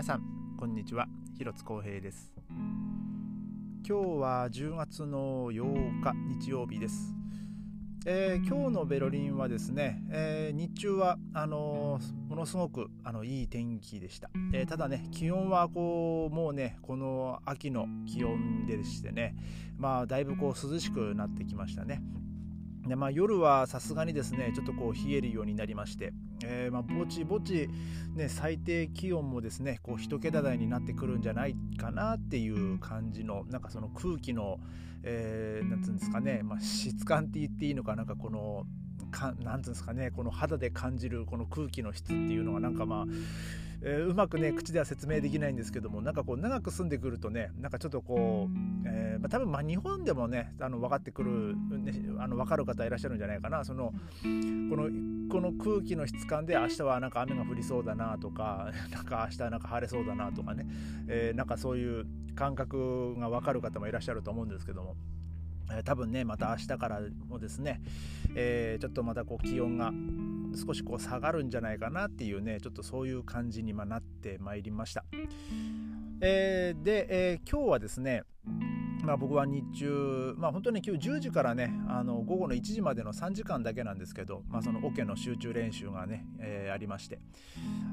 皆さんこんにちは。広津光平です。今日は10月の8日日曜日です。えー、今日のベルリンはですね、えー、日中はあのー、ものすごくあのいい天気でした、えただね気温はこうもうねこの秋の気温でしてねまあだいぶこう涼しくなってきましたね。でまあ、夜はさすがにですねちょっとこう冷えるようになりまして、えー、まあぼちぼち、ね、最低気温もですねこう1桁台になってくるんじゃないかなっていう感じのなんかその空気の、えー、なんつうんですかね、ま、質感って言っていいのかなんかこのかなんつうんですかねこの肌で感じるこの空気の質っていうのがなんかまあえー、うまくね口では説明できないんですけどもなんかこう長く住んでくるとねなんかちょっとこう、えーまあ、多分まあ日本でもねあの分かってくる、ね、あの分かる方いらっしゃるんじゃないかなそのこのこの空気の質感で明日はなんか雨が降りそうだなとか なんか明日なんか晴れそうだなとかね、えー、なんかそういう感覚が分かる方もいらっしゃると思うんですけども。多分ねまた明日からもですね、えー、ちょっとまたこう気温が少しこう下がるんじゃないかなっていうねちょっとそういう感じになってまいりました、えー、で、えー、今日はですねまあ、僕は日中、まあ、本当に今日10時からねあの午後の1時までの3時間だけなんですけど、まあ、そのオケの集中練習がね、えー、ありまして、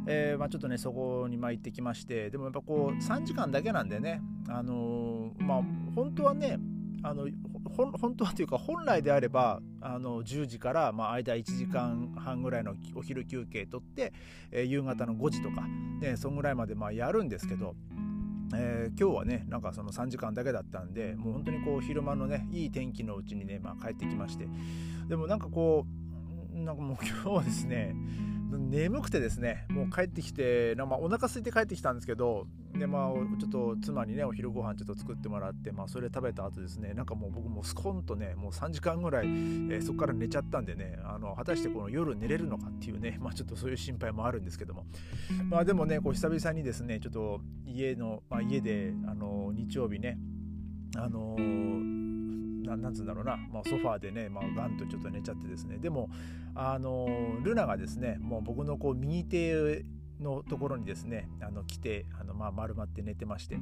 えーまあ、ちょっとねそこにま行ってきましてでもやっぱこう3時間だけなんでね、あのー、まあ、本当はねあの本当はというか本来であればあの10時からまあ間1時間半ぐらいのお昼休憩取って、えー、夕方の5時とか、ね、そんぐらいまでまあやるんですけど、えー、今日はねなんかその3時間だけだったんでもう本当にこう昼間のねいい天気のうちにね、まあ、帰ってきまして。でもなんかこうなんかもう今日はですね眠くてですねもう帰ってきてまあ、お腹空いて帰ってきたんですけどでまあちょっと妻にねお昼ご飯ちょっと作ってもらって、まあ、それ食べた後ですねなんかもう僕もスコンとねもう3時間ぐらい、えー、そこから寝ちゃったんでねあの果たしてこの夜寝れるのかっていうね、まあ、ちょっとそういう心配もあるんですけども。まあでもねこう久々にですねちょっと家の、まあ、家であの日曜日ねあのーなんつうんだろうな、まあ、ソファーでね、まあ、ガンとちょっと寝ちゃってですね。でもあのルナがですねもう僕のこう右手のところにですねあの来てあの、まあ、丸まって寝てまして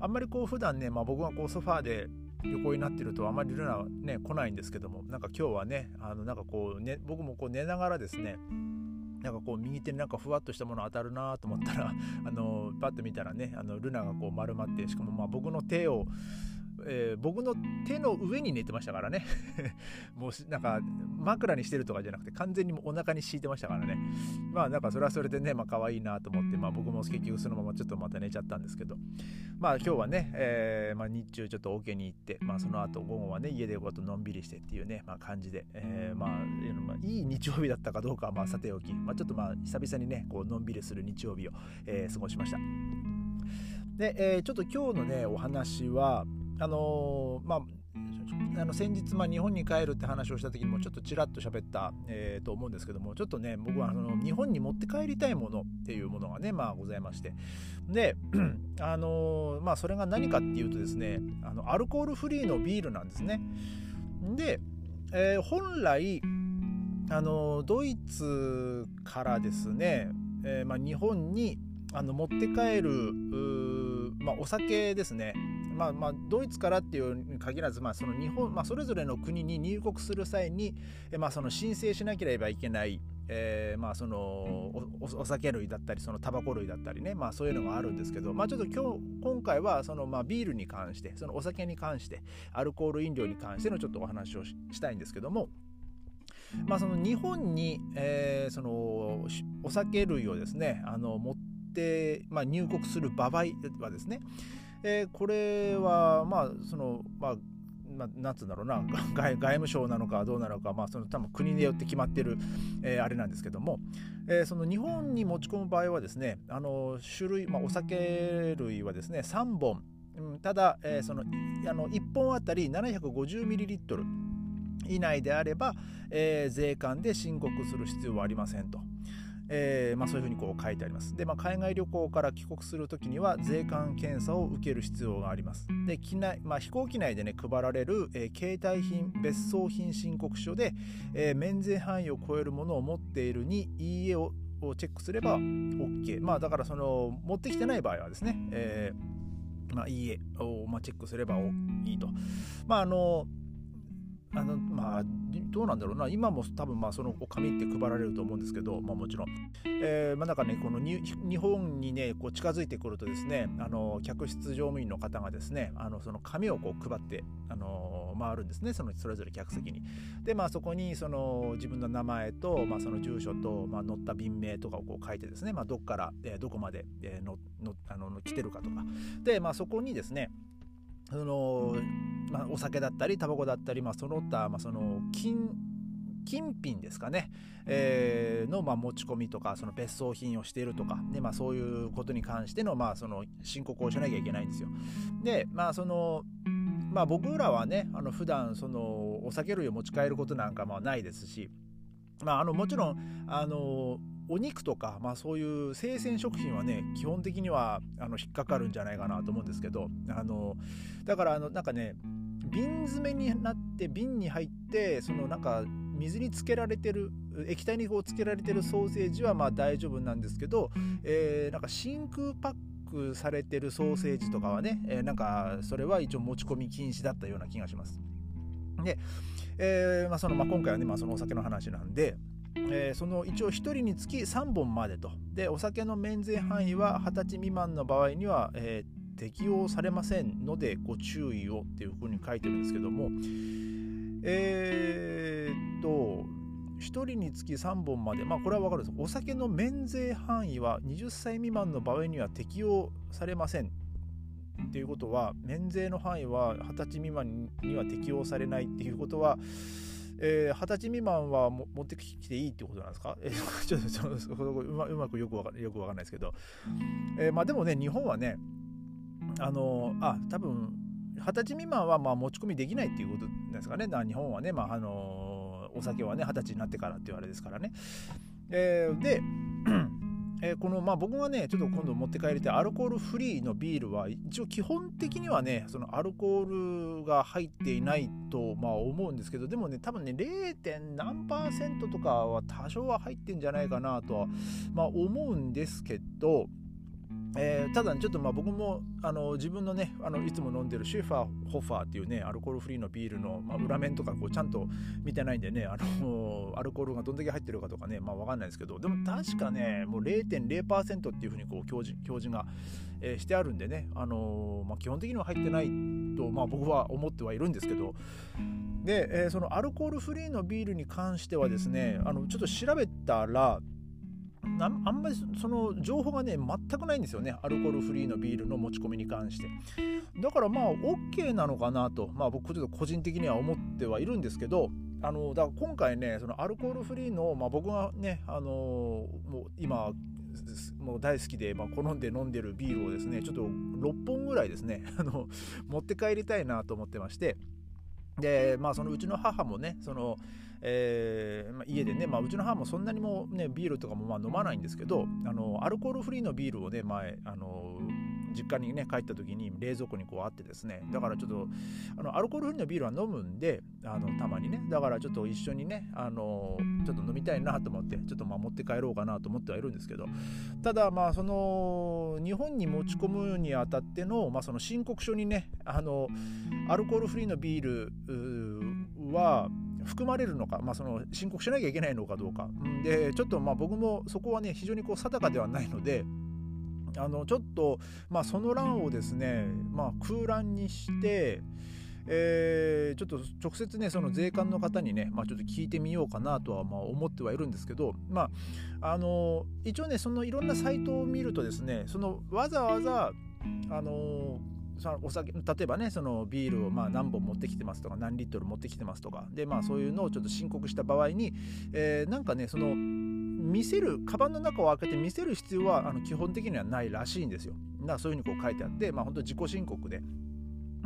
あんまりこう普段ね、まあ、僕がこうソファーで横になってるとあまりルナはね来ないんですけどもなんか今日はねあのなんかこう、ね、僕もこう寝ながらですねなんかこう右手になんかふわっとしたもの当たるなと思ったらあのパッと見たらねあのルナがこう丸まってしかもまあ僕の手をえー、僕の手の上に寝てましたからね。もうなんか枕にしてるとかじゃなくて完全にお腹に敷いてましたからね。まあなんかそれはそれでねまあ可愛いなと思って、まあ、僕も結局そのままちょっとまた寝ちゃったんですけど。まあ今日はね、えーまあ、日中ちょっとオケに行って、まあ、その後午後はね家でこうとのんびりしてっていうね、まあ、感じで、えー、まあ、いい日曜日だったかどうかはまあさておき、まあ、ちょっとまあ久々にねこうのんびりする日曜日を、え、過ごしました。で、えー、ちょっと今日のねお話はあのー、まああの先日、まあ、日本に帰るって話をした時にもちょっとちらっと喋った、え、と思うんですけどもちょっとね僕はその日本に持って帰りたいものっていうものがね、まあ、ございまして。で、あの、まあ、それが何かっていうとですねあのアルコールフリーのビールなんですね。で、え、本来あのドイツからですね、えまあ、日本にあの持って帰る、まあ、お酒ですね。まあまあ、ドイツからっていうに限らず、まあ、その日本、まあ、それぞれの国に入国する際に、まあ、その申請しなければいけない、えー、まあそのお酒類だったりそのタバコ類だったりね、まあ、そういうのがあるんですけど、まあ、ちょっと今日今回はそのまあビールに関してそのお酒に関してアルコール飲料に関してのちょっとお話をしたいんですけども。まあ、その日本に、えー、そのお酒類をですねあの持って、まあ、入国する場合はですね、えー、これはまあそのまあまあ、なんつうんだろうな 外務省なのかどうなのか、まあ、その多分国によって決まってる、えー、あれなんですけども、えー、その日本に持ち込む場合はですねあの種類、まあ、お酒類はですね3本、うん、ただ、えー、そのあの1本あたり 750ml 以内であれば、えー、税関で申告する必要はありませんと。えーまあ、そういうふうにこう書いてあります。で、まあ、海外旅行から帰国するときには税関検査を受ける必要があります。で、機内まあ、飛行機内でね、配られる、えー、携帯品、別荘品申告書で、えー、免税範囲を超えるものを持っているに、いいえををチェックすれば OK まあだからその持ってきてない場合はですね、えー、まあ、いいえを、まあ、チェックすればいいとまああのあのまあどうなんだろうな。今も多分まあその紙って配られると思うんですけど、まあ、もちろん、えー、まあ、なんかねこの日本にねこう近づいてくるとですねあの客室乗務員の方がですねあのその紙をこう配ってあの回るんですね。そのそれぞれ客席に。でまあそこにその自分の名前と、まあ、その住所と、まあ、乗った便名とかをこう書いてですね、まあ、どっから、えー、どこまで、えー、ののあの来てるかとか。でまあそこにですねその、まあ、お酒だったりタバコだったり、まあ、その他、まあ、その金金品ですかね、えー、の、まあ、持ち込みとかその別荘品をしているとか、ねまあ、そういうことに関しての,、まあその申告をしなきゃいけないんですよ。でまあそのまあ、僕らはねあの普段そのお酒類を持ち帰ることなんかもないですし、まあ、あのもちろんあのお肉とか、まあ、そういう生鮮食品はね基本的にはあの引っかかるんじゃないかなと思うんですけどあのだからあのなんかね瓶詰めになって瓶に入ってそのなんか水につけられてる液体にこうつけられてるソーセージはまあ大丈夫なんですけど、えー、なんか真空パックされてるソーセージとかはね、えー、なんかそれは一応持ち込み禁止だったような気がします。で、えーまあそのまあ、今回はね、まあ、そのお酒の話なんで、えー、その一応1人につき3本までと。でお酒の免税範囲は20歳未満の場合には、えー、適用されませんのでご注意をっていうふうに書いてるんですけども。えー、っと1人につき3本まで。まあこれは分かるんです。お酒の免税範囲は20歳未満の場合には適用されませんっていうことは免税の範囲は20歳未満には適用されないっていうことはえー、20歳未満は持ってきていいってことなんですか、えー、ちょっとちょっとうまうまくよくわかよくわかんないですけど、えー、まあでもね日本はねあのあ多分二十歳未満はまあ持ち込みできないっていうことですかね。日本はね、まああのお酒はね二十歳になってからっていうあれですからね、えー、でえー、このまあ僕がねちょっと今度持って帰りたいアルコールフリーのビールは一応基本的にはねそのアルコールが入っていないとまあ思うんですけどでもね多分ね 0. 何パーセントとかは多少は入ってんじゃないかなとはまあ思うんですけどえー、ただ、ね、ちょっとまあ僕もあの自分のねあのいつも飲んでるシェファー・ホッファーっていうねアルコールフリーのビールの、まあ、裏面とかこうちゃんと見てないんでねあの アルコールがどんだけ入ってるかとかねまあ分かんないですけどでも確かねもう0.0%っていうふうにこう表示表示が、えー、してあるんでね、あのー、まあ、基本的には入ってないと、まあ、僕は思ってはいるんですけどで、えー、そのアルコールフリーのビールに関してはですねあのちょっと調べたらあんまりその情報がね全くないんですよね。アルコールフリーのビールの持ち込みに関して。だからまあ OK なのかなと。まあ僕ちょっと個人的には思ってはいるんですけどあのだから今回ねそのアルコールフリーの、まあ、僕がねあのもう今もう大好きで、まあ、好んで飲んでるビールをですねちょっと6本ぐらいですねあの持って帰りたいなと思ってまして。でまあそのうちの母もねその、えーまあ、家でね、まあ、うちの母もそんなにもねビールとかもまあ飲まないんですけどあのアルコールフリーのビールをね前あの実家にね帰った時に冷蔵庫にこうあってですね。だからちょっとあのアルコールフリーのビールは飲むんであのたまにね。だからちょっと一緒にねあのちょっと飲みたいなと思ってちょっとまあ持って帰ろうかなと思ってはいるんですけど。ただまあその日本に持ち込むにあたっての,、まあその申告書にねあのアルコールフリーのビールは含まれるのか、まあ、その申告しなきゃいけないのかどうか。でちょっとまあ僕もそこはね非常にこう定かではないのであのちょっと、まあ、その欄をですね、まあ、空欄にして、えー、ちょっと直接ねその税関の方にね、まあ、ちょっと聞いてみようかなとはまあ思ってはいるんですけど、まあ、あの一応ねそのいろんなサイトを見るとですねそのわざわざあのそのお酒例えばねそのビールをまあ何本持ってきてますとか何リットル持ってきてますとかでまあそういうのをちょっと申告した場合に、えー、なんかねその見せるカバンの中を開けて見せる必要はあの基本的にはないらしいんですよ。だからそういうふうにこう書いてあってまあ本当自己申告で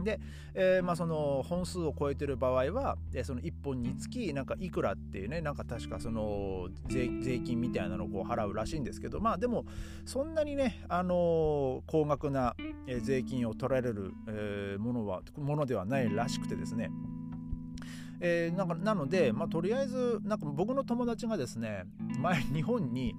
で、えー、まあ、その本数を超えてる場合は、えその1本につきなんかいくらっていうねなんか確かその税金みたいなのをこう払うらしいんですけどまあでもそんなにね、あの高額な税金を取られる、えものはものではないらしくてですねえー、なんかなので、まあ、とりあえずなんか僕の友達がですね前日本に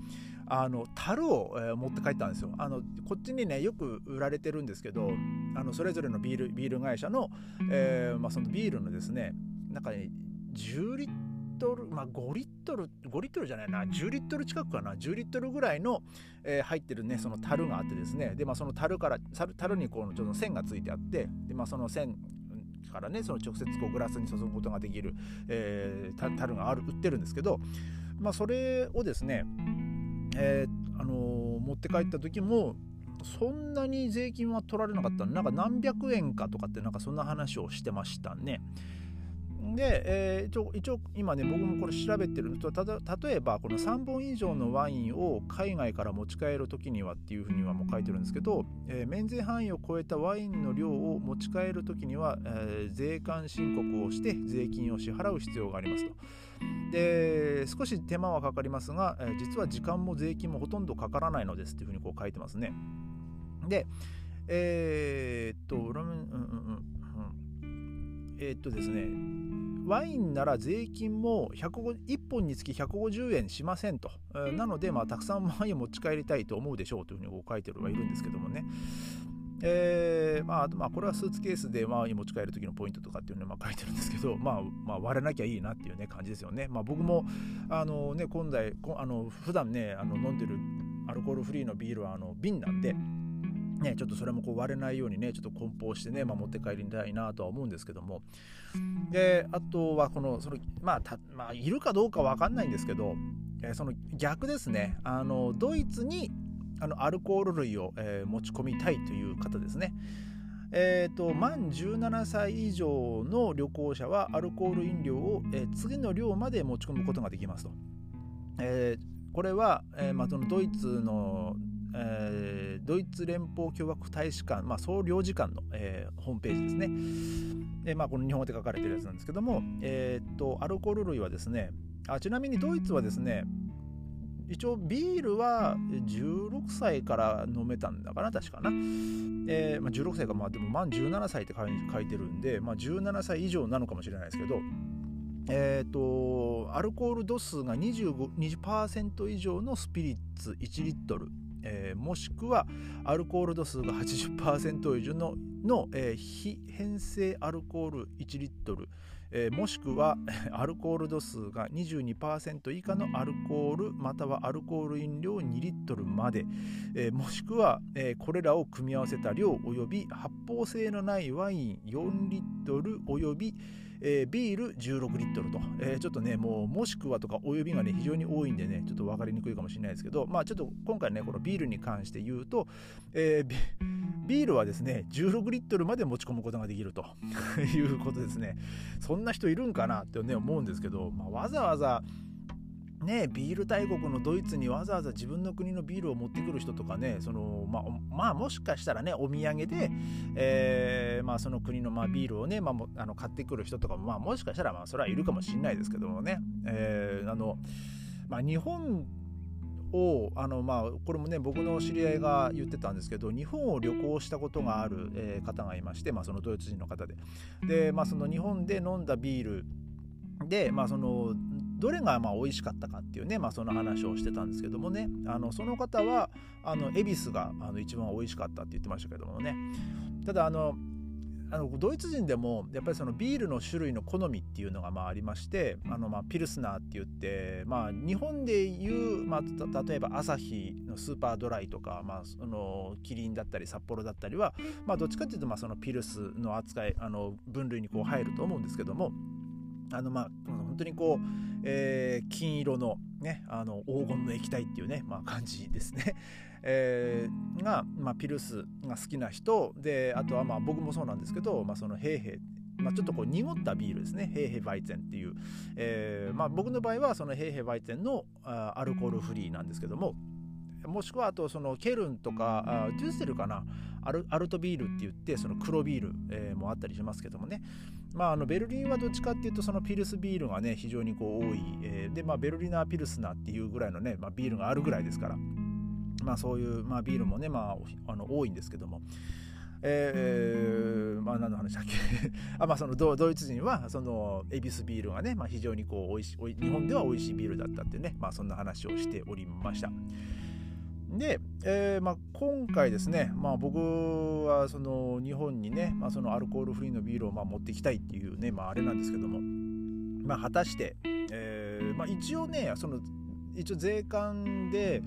あの樽を、えー、持って帰ったんですよ。あのこっちにねよく売られてるんですけどあのそれぞれのビールビール会社の,、えーまあ、そのビールのですねなんかね10リットル、まあ、5リットル5リットルじゃないな10リットル近くかな10リットルぐらいの、えー、入ってるねその樽があってですね。で、まあ、その樽から樽にこうちょっと線がついてあってで、まあ、その線からねその直接こうグラスに注ぐことができる、えー、樽がある売ってるんですけど、まあ、それをですね、えー、あのー、持って帰った時もそんなに税金は取られなかったなんか何百円かとかってなんかそんな話をしてましたね。で、えー、一応一応今ね僕もこれ調べてると例えばこの3本以上のワインを海外から持ち帰る時にはっていうふうにはもう書いてるんですけど、えー、免税範囲を超えたワインの量を持ち帰る時には、えー、税関申告をして税金を支払う必要がありますと。で少し手間はかかりますが、えー、実は時間も税金もほとんどかからないのですっていうふうにこう書いてますね。でえー、っと、うんうんうん、えー、っとですねワインなら税金も1本につき150円しませんと。なので、まあ、たくさんワインを持ち帰りたいと思うでしょうというふうに書いてはいるんですけどもね。えーまあ、まあ、これはスーツケースでワイン持ち帰る時のポイントとかっていうのをまあ書いてるんですけど、まあ、まあ、割れなきゃいいなっていうね感じですよね。まあ、僕もあのね今代あの普段ねあの飲んでるアルコールフリーのビールはあの瓶なんで。ね、ちょっとそれもこう割れないようにねちょっと梱包してね、まあ、持って帰りたいなとは思うんですけどもであとはこのその、まあ、まあ、いるかどうか分かんないんですけど、えー、その逆ですねあのドイツにあのアルコール類を、えー、持ち込みたいという方ですね。えーと、満17歳以上の旅行者はアルコール飲料を、えー、次の量まで持ち込むことができますと。えー、これは、えーまあ、そのドイツのえー、ドイツ連邦共和国大使館、まあ、総領事館の、えー、ホームページですね。でまあ、この日本語で書かれてるやつなんですけども、えー、っとアルコール類はですねあちなみにドイツはですね一応ビールは16歳から飲めたんだかな確かな、えーまあ、16歳かまあでも満17歳って書いてるんで、まあ、17歳以上なのかもしれないですけどえーと、アルコール度数が25 20%以上のスピリッツ1リットルえー、もしくはアルコール度数が80%以上のの、えー、非変性アルコール1リットル、えー、もしくは アルコール度数が22%以下のアルコールまたはアルコール飲料2リットルまで、えー、もしくは、え、これらを組み合わせた量及び発泡性のないワイン4リットル及びえー、ビール16リットルと、えー、ちょっとね、もう、もしくはとかお呼びがね、非常に多いんでね、ちょっと分かりにくいかもしれないですけど、まあちょっと今回ね、このビールに関して言うと、えー、ビールはですね、16リットルまで持ち込むことができると いうことですね。そんな人いるんかなってね、思うんですけど、まあ、わざわざ、ね、ビール大国のドイツにわざわざ自分の国のビールを持ってくる人とかねその、まあ、まあ、もしかしたらねお土産で、えー、まあ、その国のまあビールをね、まあ、あの買ってくる人とかも、まあ、もしかしたらまあそれはいるかもしれないですけどもね、えー、あのま、日本をあのまあこれもね僕の知り合いが言ってたんですけど日本を旅行したことがある、方がいまして、まあ、そのドイツ人の方で。で、まあ、その日本で飲んだビールで、まあ、そのどれがまあ美味しかったかっていうね、まあ、その話をしてたんですけどもね。あのその方はあの恵比寿があの一番美味しかったって言ってましたけどもね。ただあのあのドイツ人でもやっぱりそのビールの種類の好みっていうのがまあありましてあのまあピルスナーって言って、まあ、日本でいう、まあ、例えばアサヒのスーパードライとか、まあ、そのキリンだったり札幌だったりは、まあ、どっちかっていうとまあそのピルスの扱いあの分類にこう入ると思うんですけどもあのまあ当にこう、えー、金色のねあの黄金の液体っていうね、まあ、感じですね。えー、が、まあ、ピルスが好きな人であとはまあ僕もそうなんですけど、まあ、そのヘイヘイまあ、ちょっとこう濁ったビールですね。ヘイヘイバイゼンっていう。えーまあ、僕の場合はそのヘイヘイバイゼンのあアルコールフリーなんですけども、もしくはあとそのケルンとかあデュッセルかな？アルアルトビールって言ってその黒ビール、えー、もあったりしますけどもね、まあ、あのベルリンはどっちかっていうとそのピルスビールがね非常にこう多い、えー、で、まあ、ベルリナーピルスナーっていうぐらいのね、まあ、ビールがあるぐらいですから、まあ、そういう、まあ、ビールもね、まあ、あの多いんですけども。えー、まあ何の話だっけ？あ、まあ、そのドイツ人はそのエビスビールがね、まあ、非常にこうおいしい日本では美味しいビールだったってね、まあ、そんな話をしておりました。で、えーまあ、今回ですね、まあ、僕はその日本にね、まあ、そのアルコールフリーのビールをまあ持ってきたいっていうね、まあ、あれなんですけども、まあ、果たして、えーまあ、一応ねその一応税関で、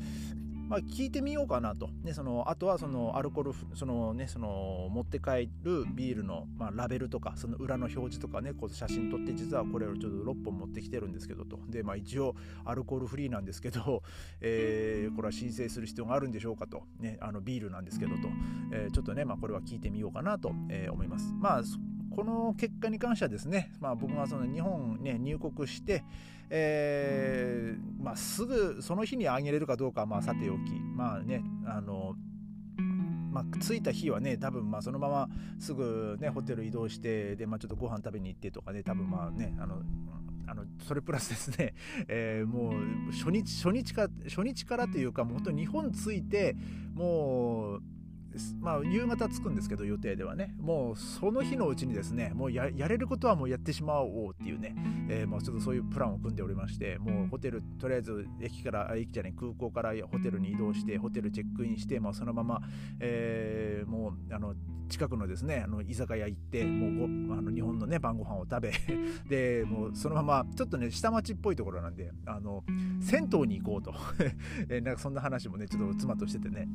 まあ、聞いてみようかなと、ね、そのあとはそのアルコールその、ね、その持って帰るビールの、まあ、ラベルとかその裏の表示とかねこう写真撮って実はこれをちょっと6本持ってきてるんですけどと。で、まあ、一応アルコールフリーなんですけど、えー、これは申請する必要があるんでしょうかと、ね、あのビールなんですけどと、えー、ちょっとね、まあ、これは聞いてみようかなと、えー、思います。まあこの結果に関してはですね、まあ、僕がその日本ね入国して、えーまあ、すぐその日にあげれるかどうかはまあさておきまあねあのまあ、着いた日はね多分まあそのまますぐねホテル移動してで、まあ、ちょっとご飯食べに行ってとかね多分まあねあのあのそれプラスですね、えー、もう初日初日か初日からというかもう本当に日本着いてもうまあ、夕方着くんですけど予定ではね。もうその日のうちにですねもうやれることはもうやってしまおうっていうね、えー、もうちょっとそういうプランを組んでおりましてもうホテルとりあえず駅から駅じゃない空港からホテルに移動してホテルチェックインして、まあ、そのまま、えー、もうあの近くのですねあの居酒屋行ってもうあの日本のね晩ご飯を食べ でもうそのままちょっとね下町っぽいところなんであの銭湯に行こうと。えなんかそんな話もねちょっと妻としててね。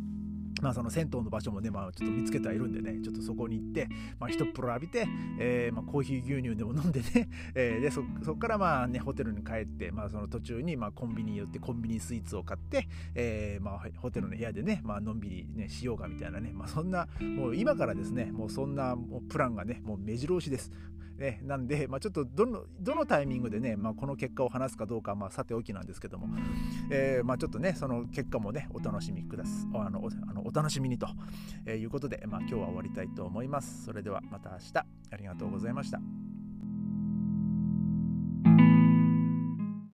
まあ、その銭湯の場所もね、まあ、ちょっと見つけてはいるんでね、ちょっとそこに行って、まあ、一風呂浴びて、えー、まあ、コーヒー牛乳でも飲んでね、えー、でそこからまあね、ホテルに帰って、まあ、その途中にまあコンビニ寄ってコンビニスイーツを買って、えー、まあ、ホテルの部屋でね、まあのんびり、ね、しようかみたいなね、まあ、そんな、もう今からですね、もうそんなもうプランがね、もう目白押しです。ね、なんで、まあ、ちょっとどのどのタイミングでね、まあ、この結果を話すかどうかまあさておきなんですけども、えーまあ、ちょっとねその結果もねお楽しみくださあのあのお楽しみにということで、まあ、今日は終わりたいと思います。それではまた明日ありがとうございました。